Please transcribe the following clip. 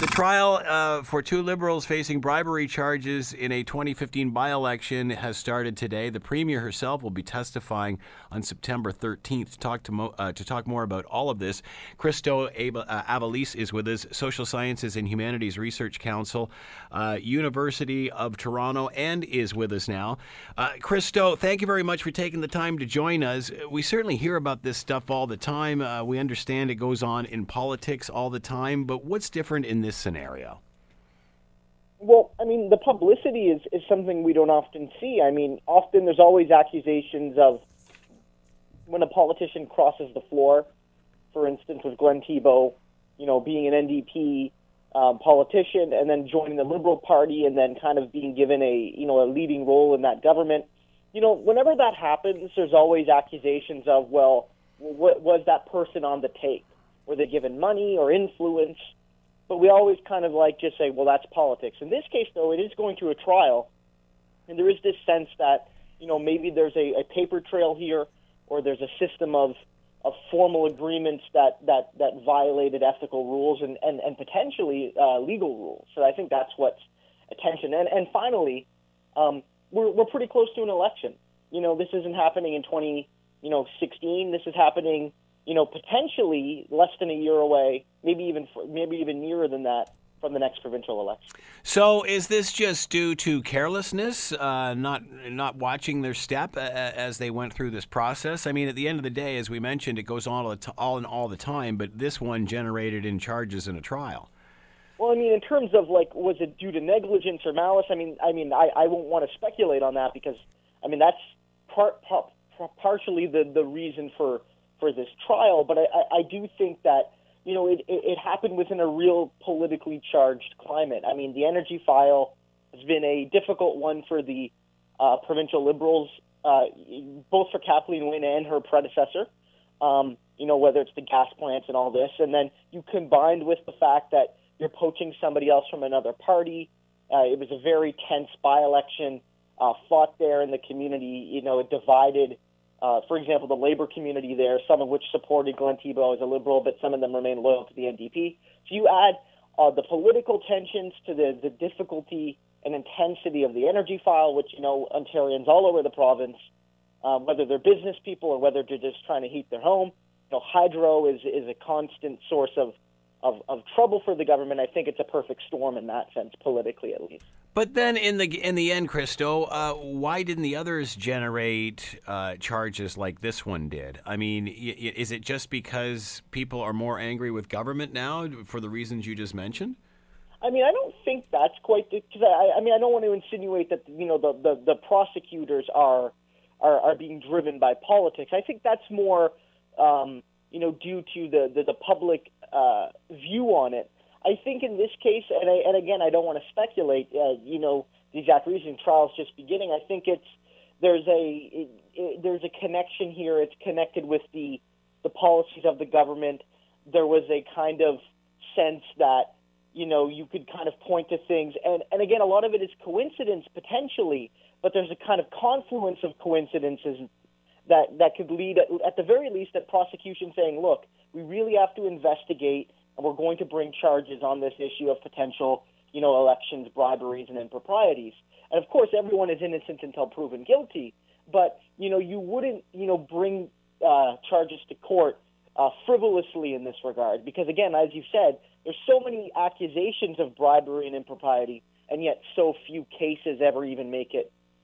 The trial uh, for two liberals facing bribery charges in a 2015 by election has started today. The Premier herself will be testifying on September 13th to talk, to, mo- uh, to talk more about all of this. Christo Ab- uh, is with us, Social Sciences and Humanities Research Council, uh, University of Toronto, and is with us now. Uh, Christo, thank you very much for taking the time to join us. We certainly hear about this stuff all the time. We understand it goes on in politics all the time, but what's different in this scenario? Well, I mean, the publicity is, is something we don't often see. I mean, often there's always accusations of when a politician crosses the floor, for instance, with Glenn Thibeault, you know, being an NDP um, politician and then joining the Liberal Party and then kind of being given a, you know, a leading role in that government. You know, whenever that happens, there's always accusations of, well, what was that person on the take? Were they given money or influence? But we always kind of like just say, well, that's politics. In this case, though, it is going to a trial, and there is this sense that you know maybe there's a, a paper trail here, or there's a system of of formal agreements that that that violated ethical rules and and and potentially uh, legal rules. So I think that's what's attention. And and finally, um, we're we're pretty close to an election. You know, this isn't happening in 20 you know 16. This is happening you know, potentially less than a year away, maybe even maybe even nearer than that from the next provincial election. So, is this just due to carelessness, uh, not not watching their step uh, as they went through this process? I mean, at the end of the day, as we mentioned, it goes on all, t- all in all the time, but this one generated in charges in a trial. Well, I mean, in terms of like, was it due to negligence or malice? I mean, I mean, I, I won't want to speculate on that because, I mean, that's part, part partially the the reason for for this trial, but I, I do think that you know it, it, it happened within a real politically charged climate. I mean, the energy file has been a difficult one for the uh, provincial liberals, uh, both for Kathleen Wynne and her predecessor. Um, you know, whether it's the gas plants and all this, and then you combined with the fact that you're poaching somebody else from another party. Uh, it was a very tense by-election uh, fought there in the community. You know, it divided uh, for example, the labor community there, some of which supported Glenn Thibeault as a liberal, but some of them remain loyal to the NDP. So you add uh, the political tensions to the, the difficulty and intensity of the energy file, which, you know, Ontarians all over the province, uh, whether they're business people or whether they're just trying to heat their home, you know, hydro is, is a constant source of, of, of trouble for the government. I think it's a perfect storm in that sense, politically at least. But then in the in the end, Christo, uh, why didn't the others generate uh, charges like this one did? I mean, is it just because people are more angry with government now for the reasons you just mentioned? I mean, I don't think that's quite because I, I mean, I don't want to insinuate that you know the, the, the prosecutors are, are are being driven by politics. I think that's more um, you know due to the the, the public uh, view on it. I think in this case, and, I, and again, I don't want to speculate. Uh, you know, the exact reason trial's just beginning. I think it's there's a it, it, there's a connection here. It's connected with the the policies of the government. There was a kind of sense that you know you could kind of point to things, and and again, a lot of it is coincidence potentially, but there's a kind of confluence of coincidences that that could lead, at, at the very least, at prosecution saying, look, we really have to investigate we're going to bring charges on this issue of potential, you know, elections, briberies, and improprieties. And of course, everyone is innocent until proven guilty. But you know, you wouldn't, you know, bring uh, charges to court uh, frivolously in this regard, because again, as you said, there's so many accusations of bribery and impropriety, and yet so few cases ever even make it